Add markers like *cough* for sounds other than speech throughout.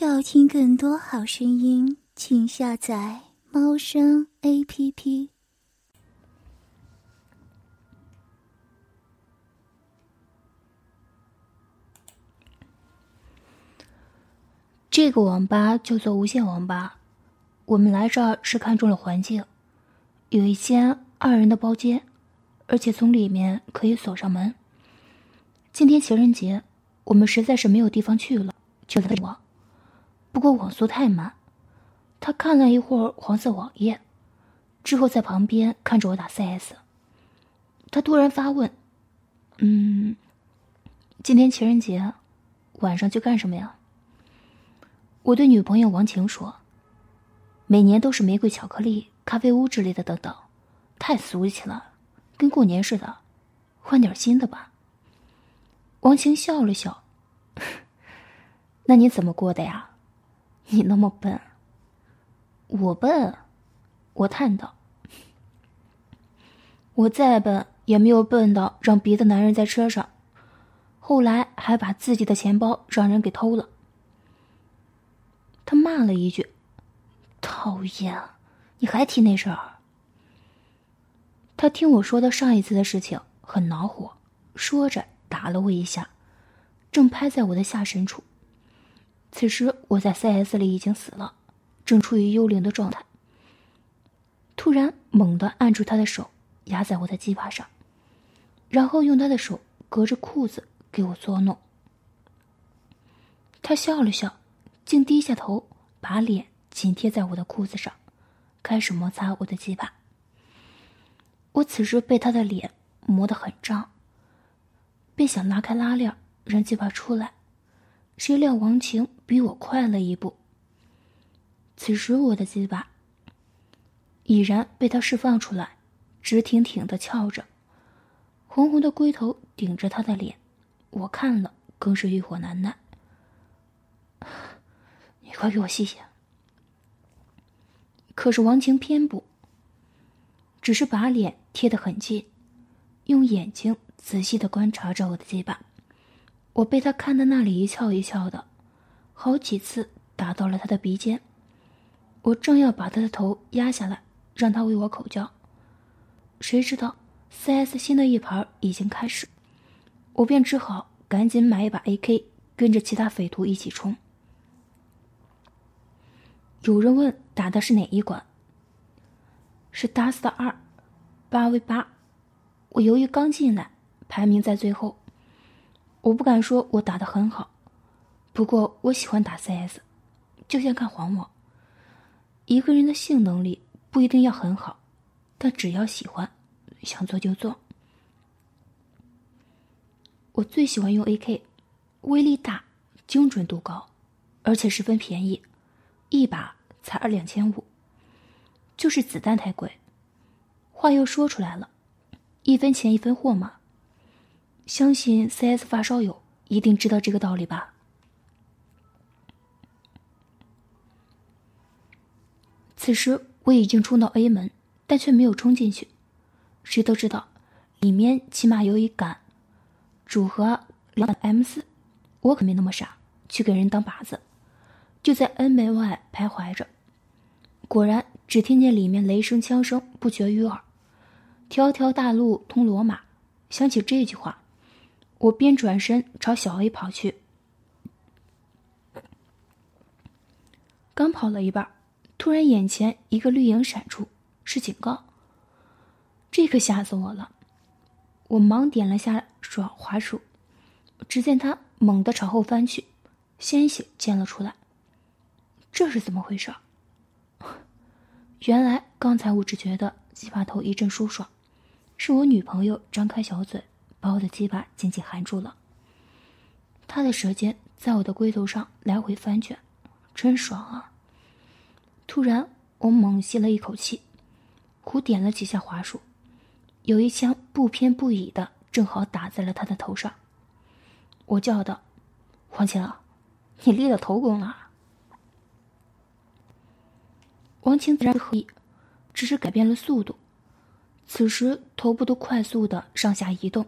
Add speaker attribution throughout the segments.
Speaker 1: 要听更多好声音，请下载猫声 A P P。
Speaker 2: 这个网吧叫做无线网吧，我们来这儿是看中了环境，有一间二人的包间，而且从里面可以锁上门。今天情人节，我们实在是没有地方去了，就来网。不过网速太慢，他看了一会儿黄色网页，之后在旁边看着我打 CS。他突然发问：“嗯，今天情人节，晚上去干什么呀？”我对女朋友王晴说：“每年都是玫瑰巧克力、咖啡屋之类的，等等，太俗气了，跟过年似的，换点新的吧。”王晴笑了笑：“ *laughs* 那你怎么过的呀？你那么笨。”我笨，我叹道：“我再笨也没有笨到让别的男人在车上，后来还把自己的钱包让人给偷了。”他骂了一句：“讨厌，你还提那事儿？”他听我说的上一次的事情，很恼火，说着打了我一下，正拍在我的下身处。此时我在 CS 里已经死了，正处于幽灵的状态。突然猛地按住他的手，压在我的鸡巴上，然后用他的手隔着裤子给我作弄。他笑了笑。竟低下头，把脸紧贴在我的裤子上，开始摩擦我的鸡巴。我此时被他的脸磨得很胀，便想拉开拉链让鸡巴出来，谁料王晴比我快了一步。此时我的鸡巴已然被他释放出来，直挺挺的翘着，红红的龟头顶着他的脸，我看了更是欲火难耐。*laughs* 你快给我吸吸！可是王晴偏不，只是把脸贴得很近，用眼睛仔细的观察着我的鸡巴。我被他看的那里一翘一翘的，好几次打到了他的鼻尖。我正要把他的头压下来，让他为我口交，谁知道 CS 新的一盘已经开始，我便只好赶紧买一把 AK，跟着其他匪徒一起冲。有人问打的是哪一关？是 Dust 二，八 v 八。我由于刚进来，排名在最后。我不敢说我打的很好，不过我喜欢打 CS，就像看黄网。一个人的性能力不一定要很好，但只要喜欢，想做就做。我最喜欢用 AK，威力大，精准度高，而且十分便宜。一把才二两千五，就是子弹太贵。话又说出来了，一分钱一分货嘛。相信 CS 发烧友一定知道这个道理吧。此时我已经冲到 A 门，但却没有冲进去。谁都知道，里面起码有一杆组合两 M 四，我可没那么傻，去给人当靶子。就在 N 门外徘徊着，果然只听见里面雷声枪声不绝于耳。条条大路通罗马，想起这句话，我便转身朝小 A 跑去。刚跑了一半，突然眼前一个绿影闪出，是警告。这可吓死我了！我忙点了下爽滑鼠，只见他猛地朝后翻去，鲜血溅了出来。这是怎么回事？*laughs* 原来刚才我只觉得鸡巴头一阵舒爽，是我女朋友张开小嘴把我的鸡巴紧紧含住了。他的舌尖在我的龟头上来回翻卷，真爽啊！突然，我猛吸了一口气，苦点了几下滑鼠，有一枪不偏不倚的正好打在了他的头上。我叫道：“黄青，你立了头功了！”王青自然合意，只是改变了速度。此时头部都快速的上下移动。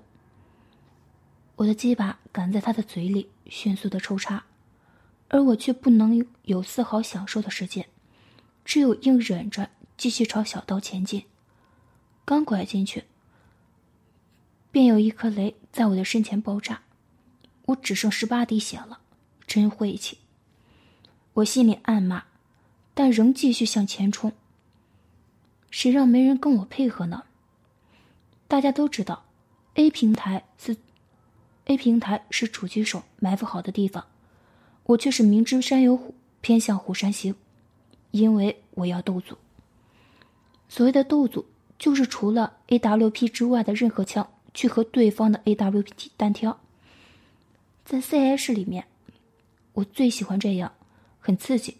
Speaker 2: 我的鸡巴赶在他的嘴里迅速的抽插，而我却不能有丝毫享受的时间，只有硬忍着继续朝小道前进。刚拐进去，便有一颗雷在我的身前爆炸，我只剩十八滴血了，真晦气！我心里暗骂，但仍继续向前冲。谁让没人跟我配合呢？大家都知道，A 平台是 A 平台是狙击手埋伏好的地方，我却是明知山有虎，偏向虎山行，因为我要斗组。所谓的斗组，就是除了 AWP 之外的任何枪去和对方的 AWP 单挑。在 CS 里面，我最喜欢这样，很刺激。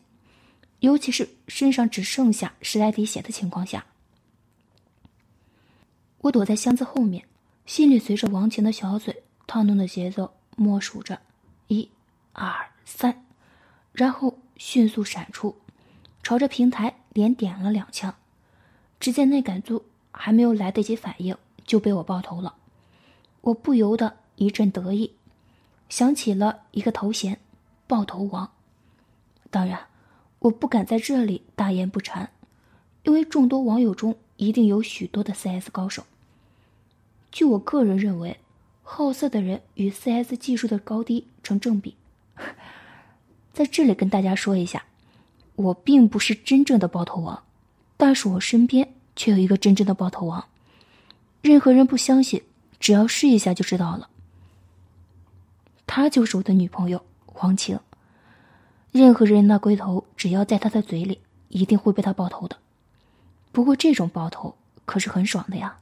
Speaker 2: 尤其是身上只剩下十来滴血的情况下，我躲在箱子后面，心里随着王晴的小嘴跳动的节奏默数着，一、二、三，然后迅速闪出，朝着平台连点了两枪。只见那杆租还没有来得及反应，就被我爆头了。我不由得一阵得意，想起了一个头衔——爆头王。当然。我不敢在这里大言不惭，因为众多网友中一定有许多的 CS 高手。据我个人认为，好色的人与 CS 技术的高低成正比。在这里跟大家说一下，我并不是真正的爆头王，但是我身边却有一个真正的爆头王。任何人不相信，只要试一下就知道了。她就是我的女朋友黄晴。任何人那龟头，只要在他的嘴里，一定会被他爆头的。不过这种爆头可是很爽的呀。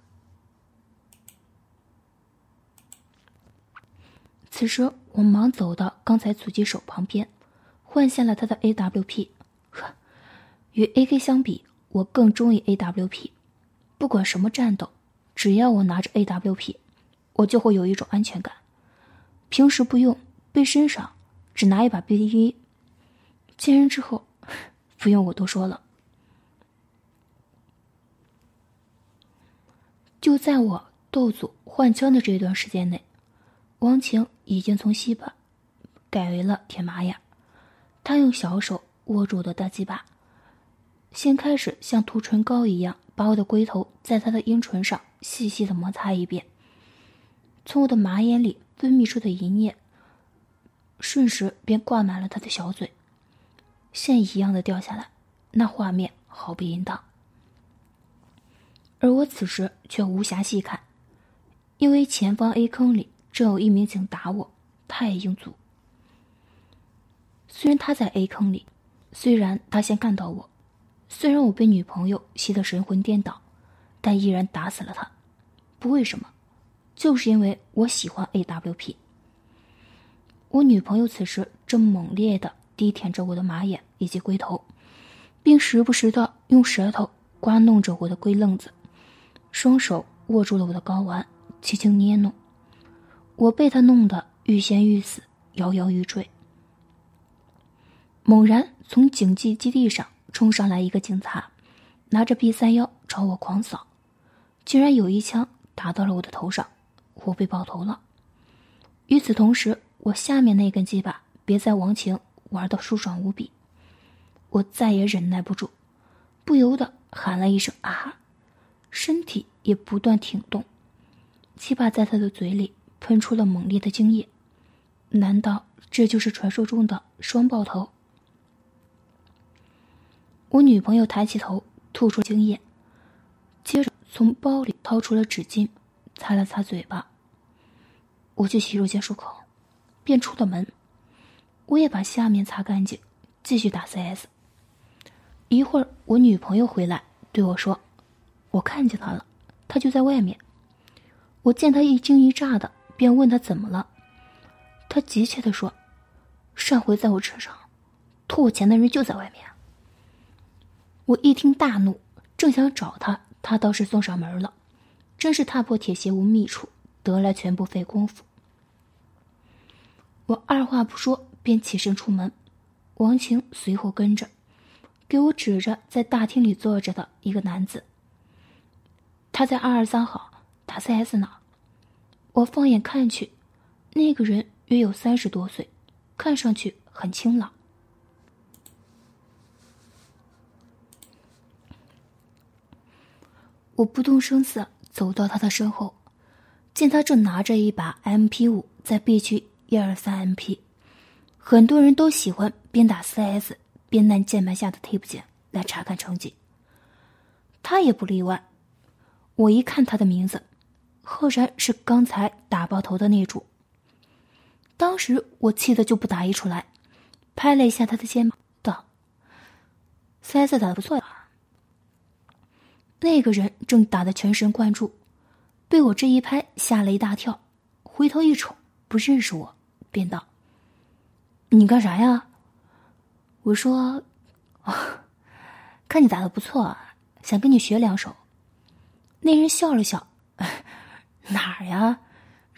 Speaker 2: 此时我忙走到刚才狙击手旁边，换下了他的 AWP。呵，与 AK 相比，我更中意 AWP。不管什么战斗，只要我拿着 AWP，我就会有一种安全感。平时不用背身上，只拿一把 BB。见人之后，不用我多说了。就在我斗组换枪的这一段时间内，王晴已经从西巴改为了铁玛雅。他用小手握住我的大鸡巴，先开始像涂唇膏一样，把我的龟头在他的阴唇上细细的摩擦一遍。从我的马眼里分泌出的银液，瞬时便挂满了他的小嘴。线一样的掉下来，那画面毫不淫荡。而我此时却无暇细看，因为前方 A 坑里正有一名警打我，他也应阻。虽然他在 A 坑里，虽然他先干到我，虽然我被女朋友吸得神魂颠倒，但依然打死了他。不为什么，就是因为我喜欢 AWP。我女朋友此时正猛烈的。低舔着我的马眼以及龟头，并时不时的用舌头刮弄着我的龟愣子，双手握住了我的睾丸，轻轻捏弄。我被他弄得欲仙欲死，摇摇欲坠。猛然，从警戒基地上冲上来一个警察，拿着 B 三幺朝我狂扫，竟然有一枪打到了我的头上，我被爆头了。与此同时，我下面那根鸡巴别在王晴。玩的舒爽无比，我再也忍耐不住，不由得喊了一声“啊”，身体也不断挺动，鸡巴在他的嘴里喷出了猛烈的精液。难道这就是传说中的双爆头？我女朋友抬起头，吐出精液，接着从包里掏出了纸巾，擦了擦嘴巴。我去洗手间漱口，便出了门。我也把下面擦干净，继续打 CS。一会儿，我女朋友回来对我说：“我看见他了，他就在外面。”我见他一惊一乍的，便问他怎么了。他急切的说：“上回在我车上，偷我钱的人就在外面。”我一听大怒，正想找他，他倒是送上门了，真是踏破铁鞋无觅处，得来全不费工夫。我二话不说。便起身出门，王晴随后跟着，给我指着在大厅里坐着的一个男子。他在二二三号打 CS 呢。我放眼看去，那个人约有三十多岁，看上去很清朗。我不动声色走到他的身后，见他正拿着一把 M P 五在 B 区一二三 M P。很多人都喜欢边打 C S 边按键盘下的 Tab 键来查看成绩，他也不例外。我一看他的名字。赫然是刚才打爆头的那主。当时我气得就不打一处来，拍了一下他的肩膀，道：“CS 打的不错呀。”那个人正打的全神贯注，被我这一拍吓了一大跳，回头一瞅，不认识我，便道：“你干啥呀？”我说：“，看你打的不错，想跟你学两手。”那人笑了笑：“哪儿呀？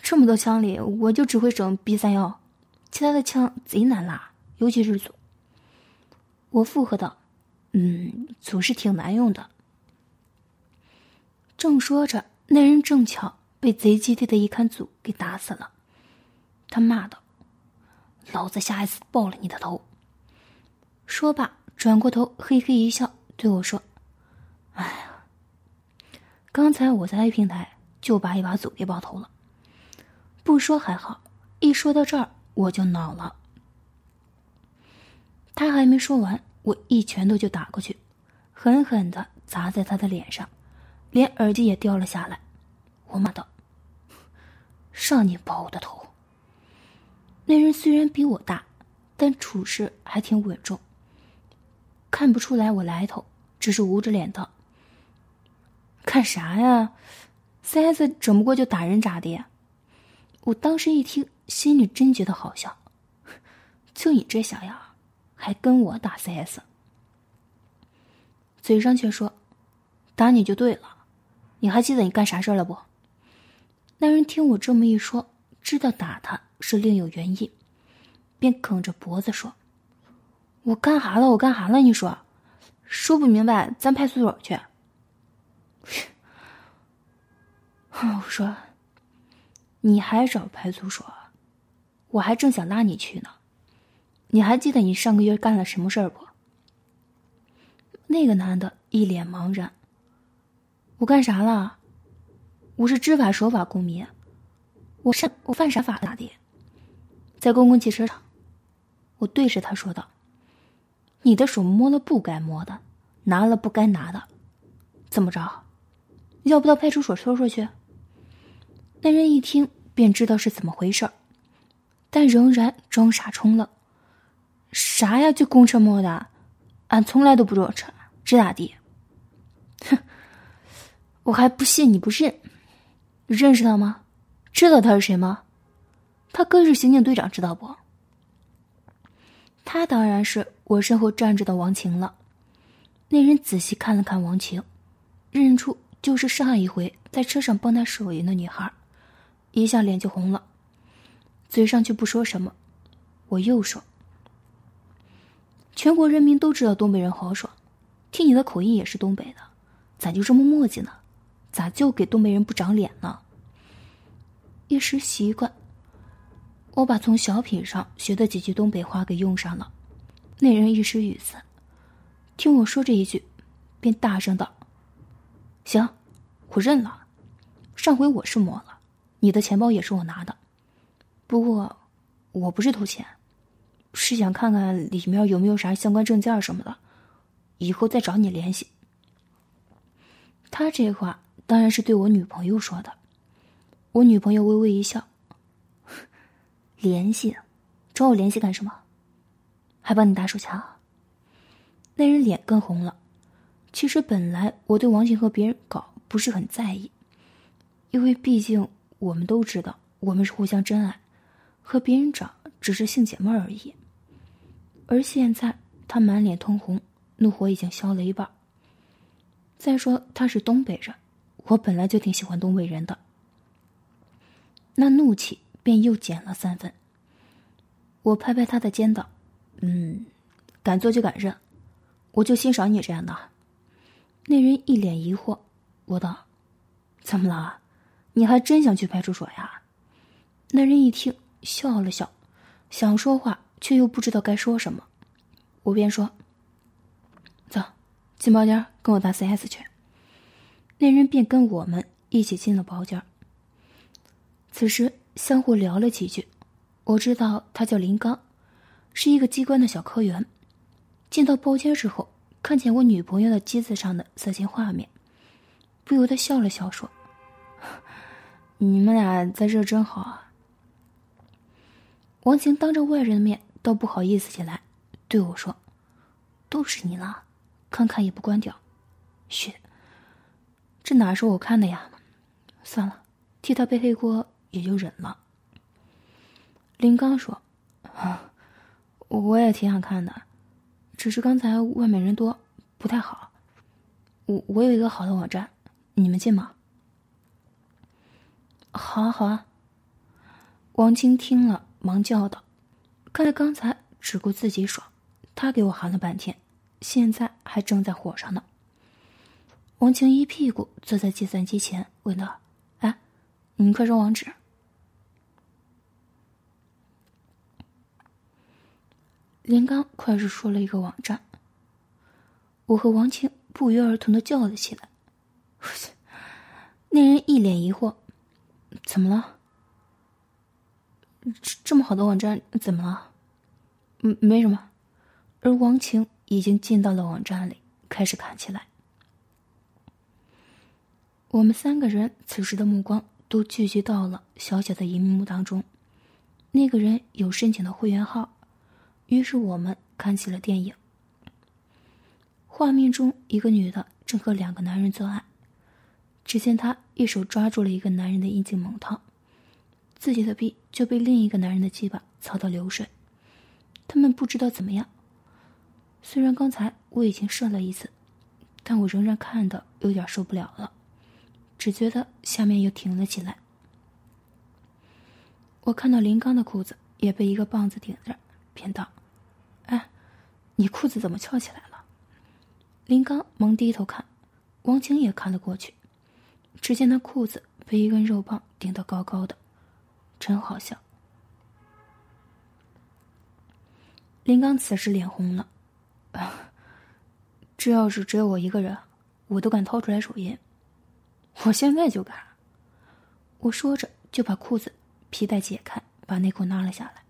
Speaker 2: 这么多枪里，我就只会整 B 三幺，其他的枪贼难拉，尤其是组。”我附和道：“嗯，组是挺难用的。”正说着，那人正巧被贼基地的一看组给打死了。他骂道：“老子下一次爆了你的头！”说罢，转过头嘿嘿一笑，对我说：“哎呀，刚才我在 A 平台就把一把组给爆头了。不说还好，一说到这儿我就恼了。”他还没说完，我一拳头就打过去，狠狠的砸在他的脸上。连耳机也掉了下来，我骂道：“上你爆我的头！”那人虽然比我大，但处事还挺稳重，看不出来我来头，只是捂着脸道：“看啥呀？CS 整不过就打人咋的？”我当时一听，心里真觉得好笑，*laughs* 就你这小样，还跟我打 CS？嘴上却说：“打你就对了。”你还记得你干啥事了不？那人听我这么一说，知道打他是另有原因，便梗着脖子说：“我干哈了？我干哈了？你说，说不明白，咱派出所去。”我说：“你还找派出所？我还正想拉你去呢。你还记得你上个月干了什么事儿不？”那个男的一脸茫然。我干啥了？我是知法守法公民，我犯我犯啥法了咋的？在公共汽车上，我对着他说道：“你的手摸了不该摸的，拿了不该拿的，怎么着？要不到派出所说说去？”那人一听便知道是怎么回事但仍然装傻充愣。啥呀？就公车摸的？俺从来都不坐车，这咋地？哼！我还不信你不认，认识他吗？知道他是谁吗？他哥是刑警队长，知道不？他当然是我身后站着的王晴了。那人仔细看了看王晴，认出就是上一回在车上帮他守营的女孩，一下脸就红了，嘴上却不说什么。我又说：“全国人民都知道东北人豪爽，听你的口音也是东北的，咋就这么磨叽呢？”咋就给东北人不长脸呢？一时习惯，我把从小品上学的几句东北话给用上了。那人一时语塞，听我说这一句，便大声道：“行，我认了。上回我是摸了，你的钱包也是我拿的。不过，我不是偷钱，是想看看里面有没有啥相关证件什么的，以后再找你联系。”他这话。当然是对我女朋友说的。我女朋友微微一笑。联系，找我联系干什么？还帮你打手枪？那人脸更红了。其实本来我对王静和别人搞不是很在意，因为毕竟我们都知道我们是互相真爱，和别人长只是性解闷而已。而现在他满脸通红，怒火已经消了一半。再说他是东北人。我本来就挺喜欢东北人的，那怒气便又减了三分。我拍拍他的肩道：“嗯，敢做就敢认，我就欣赏你这样的。”那人一脸疑惑，我道：“怎么了？你还真想去派出所呀？”那人一听笑了笑，想说话却又不知道该说什么。我便说：“走，进包间跟我打 CS 去。”那人便跟我们一起进了包间。此时相互聊了几句，我知道他叫林刚，是一个机关的小科员。进到包间之后，看见我女朋友的机子上的色情画面，不由得笑了笑，说：“你们俩在这真好啊。”王晴当着外人的面倒不好意思起来，对我说：“都是你了，看看也不关掉。”嘘。这哪是我看的呀？算了，替他背黑锅也就忍了。林刚说：“啊，我也挺想看的，只是刚才外面人多，不太好。我我有一个好的网站，你们进吗？”“好啊，好啊。”王青听了，忙叫道：“看来刚才只顾自己爽，他给我喊了半天，现在还正在火上呢。”王晴一屁股坐在计算机前，问道：“哎，你快说网址。”林刚快速说了一个网站。我和王晴不约而同的叫了起来。*laughs* 那人一脸疑惑：“怎么了？这这么好的网站怎么了？”“嗯，没什么。”而王晴已经进到了网站里，开始看起来。我们三个人此时的目光都聚集到了小小的荧幕当中。那个人有申请的会员号，于是我们看起了电影。画面中，一个女的正和两个男人做爱，只见他一手抓住了一个男人的阴茎猛掏，自己的臂就被另一个男人的鸡巴操到流水。他们不知道怎么样。虽然刚才我已经射了一次，但我仍然看的有点受不了了。只觉得下面又挺了起来。我看到林刚的裤子也被一个棒子顶着，便道：“哎，你裤子怎么翘起来了？”林刚忙低头看，王晴也看了过去，只见那裤子被一根肉棒顶得高高的，真好笑。林刚此时脸红了，啊，*laughs* 这要是只有我一个人，我都敢掏出来手印。我现在就敢！我说着就把裤子皮带解开，把内裤拉了下来。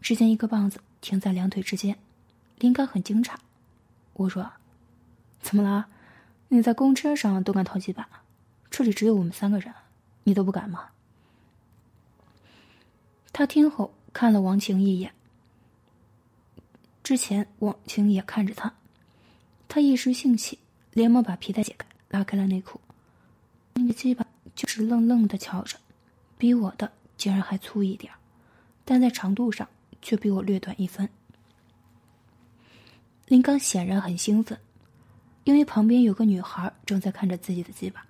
Speaker 2: 只见一个棒子停在两腿之间，林刚很惊诧。我说：“怎么了？你在公车上都敢掏几把？这里只有我们三个人，你都不敢吗？”他听后看了王晴一眼。之前王晴也看着他，他一时兴起，连忙把皮带解开，拉开了内裤。那个鸡巴就是愣愣的瞧着，比我的竟然还粗一点但在长度上却比我略短一分。林刚显然很兴奋，因为旁边有个女孩正在看着自己的鸡巴，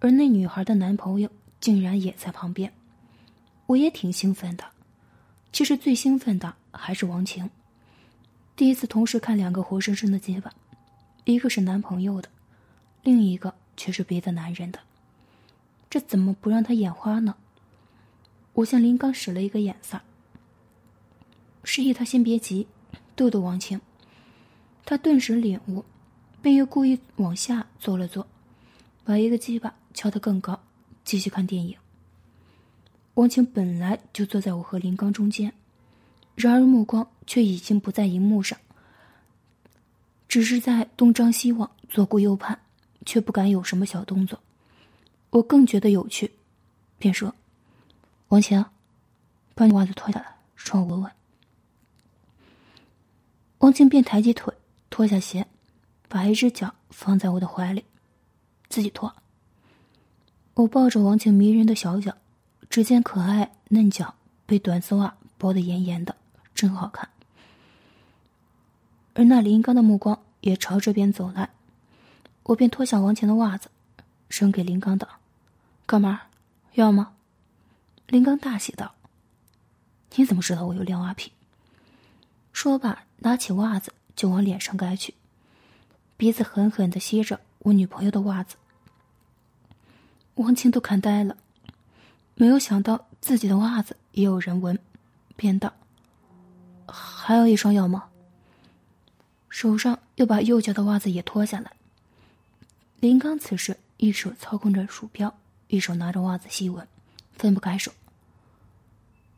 Speaker 2: 而那女孩的男朋友竟然也在旁边。我也挺兴奋的，其实最兴奋的还是王晴，第一次同时看两个活生生的鸡巴，一个是男朋友的，另一个。却是别的男人的，这怎么不让他眼花呢？我向林刚使了一个眼色，示意他先别急，逗逗王晴。他顿时领悟，便又故意往下坐了坐，把一个鸡巴翘得更高，继续看电影。王晴本来就坐在我和林刚中间，然而目光却已经不在荧幕上，只是在东张西望，左顾右盼。却不敢有什么小动作，我更觉得有趣，便说：“王晴，把你袜子脱下来，让我闻闻。”王晴便抬起腿，脱下鞋，把一只脚放在我的怀里，自己脱。我抱着王晴迷人的小脚，只见可爱嫩脚被短丝袜包得严严的，真好看。而那林刚的目光也朝这边走来。我便脱下王晴的袜子，扔给林刚道：“哥们儿，要吗？”林刚大喜道：“你怎么知道我有撩袜癖？”说罢，拿起袜子就往脸上盖去，鼻子狠狠的吸着我女朋友的袜子。王晴都看呆了，没有想到自己的袜子也有人闻，便道：“还有一双要吗？”手上又把右脚的袜子也脱下来。林刚此时一手操控着鼠标，一手拿着袜子吸闻，分不开手。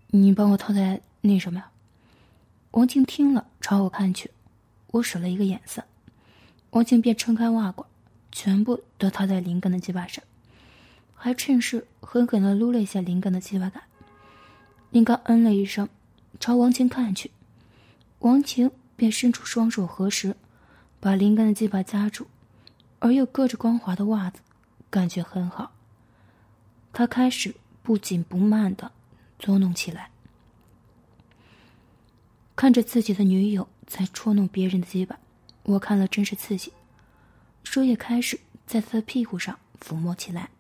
Speaker 2: 你帮我套在那什么呀？王静听了，朝我看去，我使了一个眼色，王静便撑开袜管，全部都套在林刚的鸡巴上，还趁势狠狠的撸了一下林刚的鸡巴杆。林刚嗯了一声，朝王晴看去，王晴便伸出双手合十，把林刚的鸡巴夹住，而又隔着光滑的袜子，感觉很好。他开始不紧不慢的捉弄起来。看着自己的女友在戳弄别人的鸡巴，我看了真是刺激，手也开始在他的屁股上抚摸起来。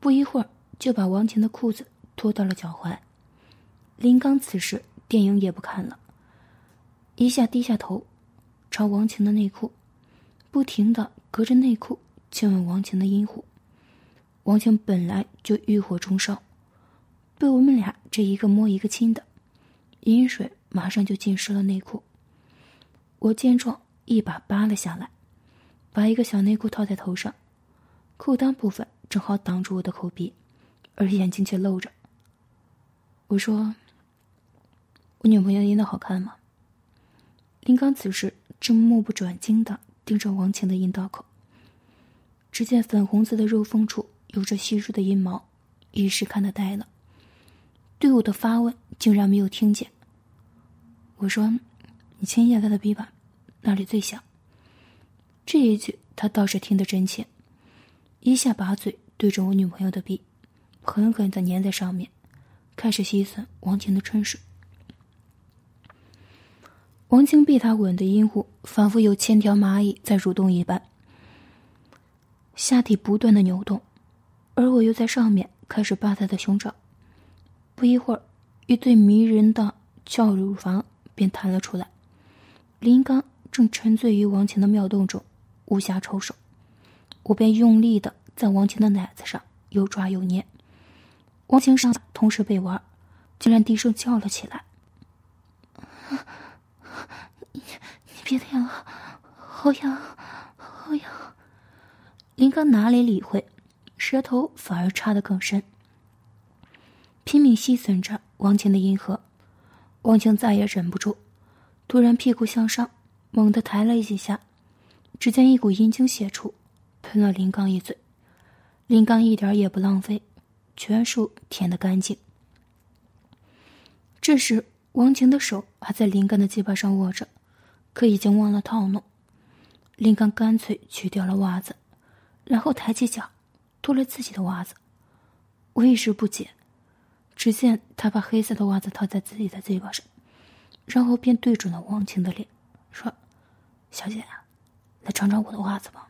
Speaker 2: 不一会儿，就把王晴的裤子脱到了脚踝。林刚此时电影也不看了，一下低下头，朝王晴的内裤，不停的隔着内裤亲吻王晴的阴户。王晴本来就欲火中烧，被我们俩这一个摸一个亲的，阴水。马上就浸湿了内裤。我见状，一把扒了下来，把一个小内裤套在头上，裤裆部分正好挡住我的口鼻，而眼睛却露着。我说：“我女朋友阴道好看吗？”林刚此时正目不转睛的盯着王晴的阴道口，只见粉红色的肉缝处有着稀疏的阴毛，一时看得呆了，对我的发问竟然没有听见。我说：“你亲一下他的鼻吧，那里最响。”这一句他倒是听得真切，一下把嘴对着我女朋友的鼻，狠狠的粘在上面，开始吸吮王晴的春水。王晴被他吻的阴户仿佛有千条蚂蚁在蠕动一般，下体不断的扭动，而我又在上面开始扒他的胸罩。不一会儿，一对迷人的翘乳房。便弹了出来，林刚正沉醉于王晴的妙动中，无暇抽手，我便用力的在王晴的奶子上又抓又捏，王晴上下同时被玩，竟然低声叫了起来：“你你别舔了，好痒，好痒！”林刚哪里理会，舌头反而插得更深，拼命吸吮着王晴的阴核。王晴再也忍不住，突然屁股向上，猛地抬了几下，只见一股阴精泄出，喷了林刚一嘴。林刚一点也不浪费，全数舔得干净。这时，王晴的手还在林刚的鸡巴上握着，可已经忘了套弄。林刚干脆取掉了袜子，然后抬起脚，脱了自己的袜子。我一时不解。只见他把黑色的袜子套在自己的嘴巴上，然后便对准了王晴的脸，说：“小姐，来尝尝我的袜子吧。”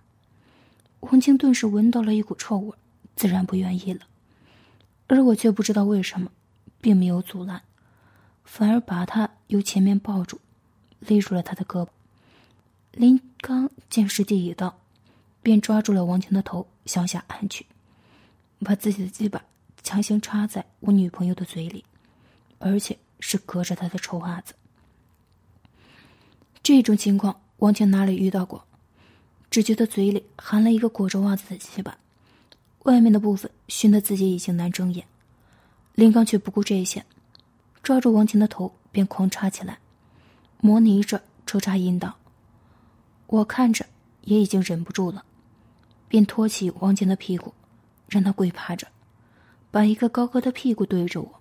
Speaker 2: 王晴顿时闻到了一股臭味，自然不愿意了。而我却不知道为什么，并没有阻拦，反而把他由前面抱住，勒住了他的胳膊。林刚见时机已到，便抓住了王晴的头向下按去，把自己的鸡巴。强行插在我女朋友的嘴里，而且是隔着她的臭袜子。这种情况王晴哪里遇到过？只觉得嘴里含了一个裹着袜子的鸡巴，外面的部分熏得自己已经难睁眼。林刚却不顾这些，抓住王晴的头便狂插起来，模拟着抽插阴道。我看着也已经忍不住了，便托起王琴的屁股，让他跪趴着。把一个高高的屁股对着我，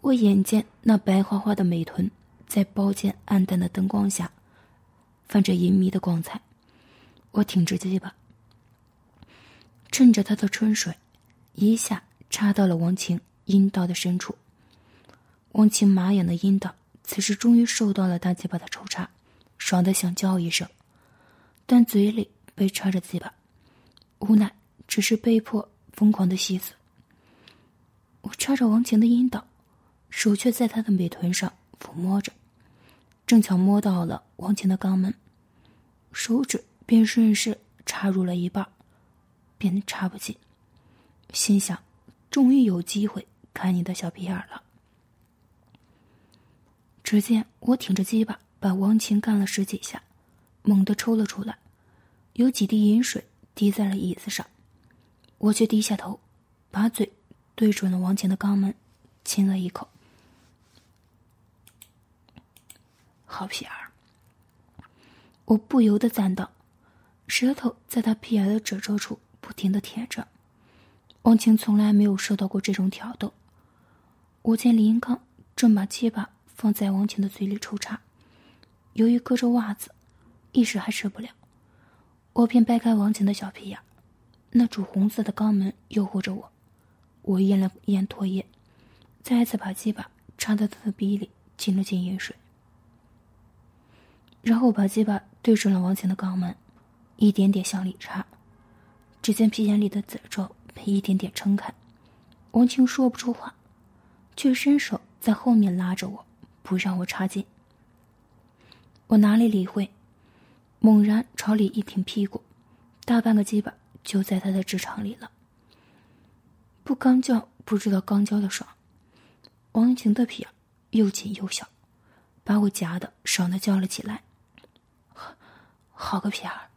Speaker 2: 我眼见那白花花的美臀在包间暗淡的灯光下，泛着隐秘的光彩。我挺直鸡巴，趁着他的春水，一下插到了王晴阴道的深处。王晴麻痒的阴道此时终于受到了大鸡巴的抽插，爽的想叫一声，但嘴里被插着鸡巴，无奈只是被迫疯狂的吸吮。我插着王晴的阴道，手却在她的美臀上抚摸着，正巧摸到了王晴的肛门，手指便顺势插入了一半，便插不进，心想：终于有机会看你的小屁眼了。只见我挺着鸡巴把王晴干了十几下，猛地抽了出来，有几滴饮水滴在了椅子上，我却低下头，把嘴对准了王晴的肛门，亲了一口。好屁眼儿！我不由得赞道，舌头在他屁眼的褶皱处不停的舔着。王晴从来没有受到过这种挑逗。我见林刚正把鸡巴放在王晴的嘴里抽插，由于隔着袜子，一时还受不了，我便掰开王晴的小屁眼，那主红色的肛门诱惑着我，我咽了咽唾液，再次把鸡巴插到他的鼻里，浸了浸饮水。然后把鸡巴对准了王晴的肛门，一点点向里插。只见皮眼里的褶皱被一点点撑开，王晴说不出话，却伸手在后面拉着我，不让我插进。我哪里理会，猛然朝里一挺屁股，大半个鸡巴就在他的直肠里了。不刚叫不知道刚交的爽，王晴的屁眼又紧又小，把我夹的爽的叫了起来。好个屁儿！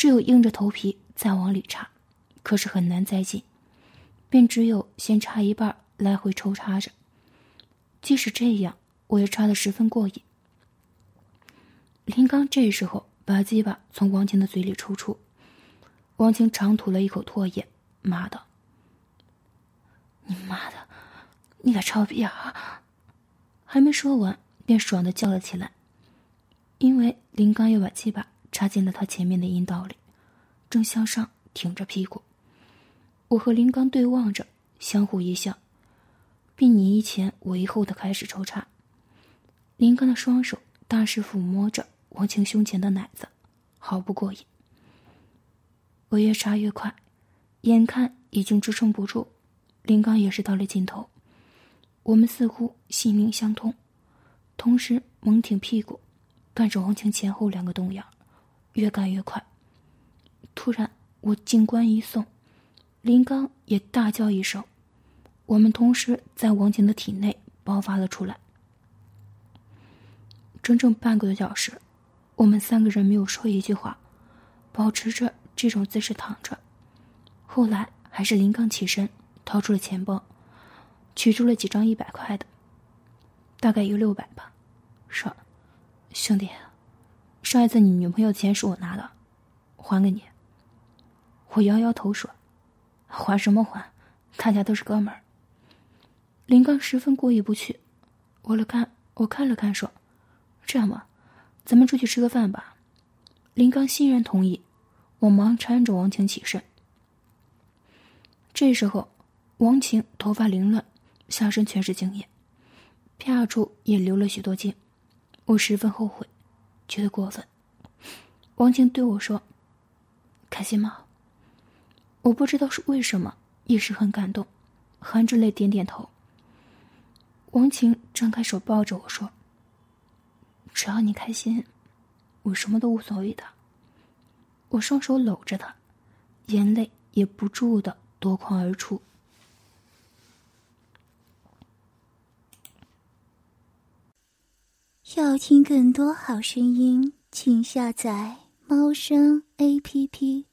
Speaker 2: 只有硬着头皮再往里插，可是很难再进，便只有先插一半，来回抽插着。即使这样，我也插得十分过瘾。林刚这时候把鸡巴从王晴的嘴里抽出，王晴长吐了一口唾液，骂道：“你妈的，你个臭屁啊！”还没说完，便爽的叫了起来。因为林刚又把鸡巴插进了他前面的阴道里，正向上挺着屁股。我和林刚对望着，相互一笑，并你一前我一后的开始抽插。林刚的双手大势抚摸着王晴胸前的奶子，毫不过瘾。我越插越快，眼看已经支撑不住，林刚也是到了尽头。我们似乎心灵相通，同时猛挺屁股。干着王晴前后两个动摇，越干越快。突然，我静观一送，林刚也大叫一声，我们同时在王晴的体内爆发了出来。整整半个多小时，我们三个人没有说一句话，保持着这种姿势躺着。后来还是林刚起身，掏出了钱包，取出了几张一百块的，大概有六百吧，说。兄弟，上一次你女朋友钱是我拿的，还给你。我摇摇头说：“还什么还？大家都是哥们儿。”林刚十分过意不去，我了看我看了看说：“这样吧，咱们出去吃个饭吧。”林刚欣然同意，我忙搀着王晴起身。这时候，王晴头发凌乱，下身全是精液，啪处也流了许多精。我十分后悔，觉得过分。王晴对我说：“开心吗？”我不知道是为什么，一时很感动，含着泪点点头。王晴张开手抱着我说：“只要你开心，我什么都无所谓的。”我双手搂着他，眼泪也不住的夺眶而出。
Speaker 1: 要听更多好声音，请下载猫声 A P P。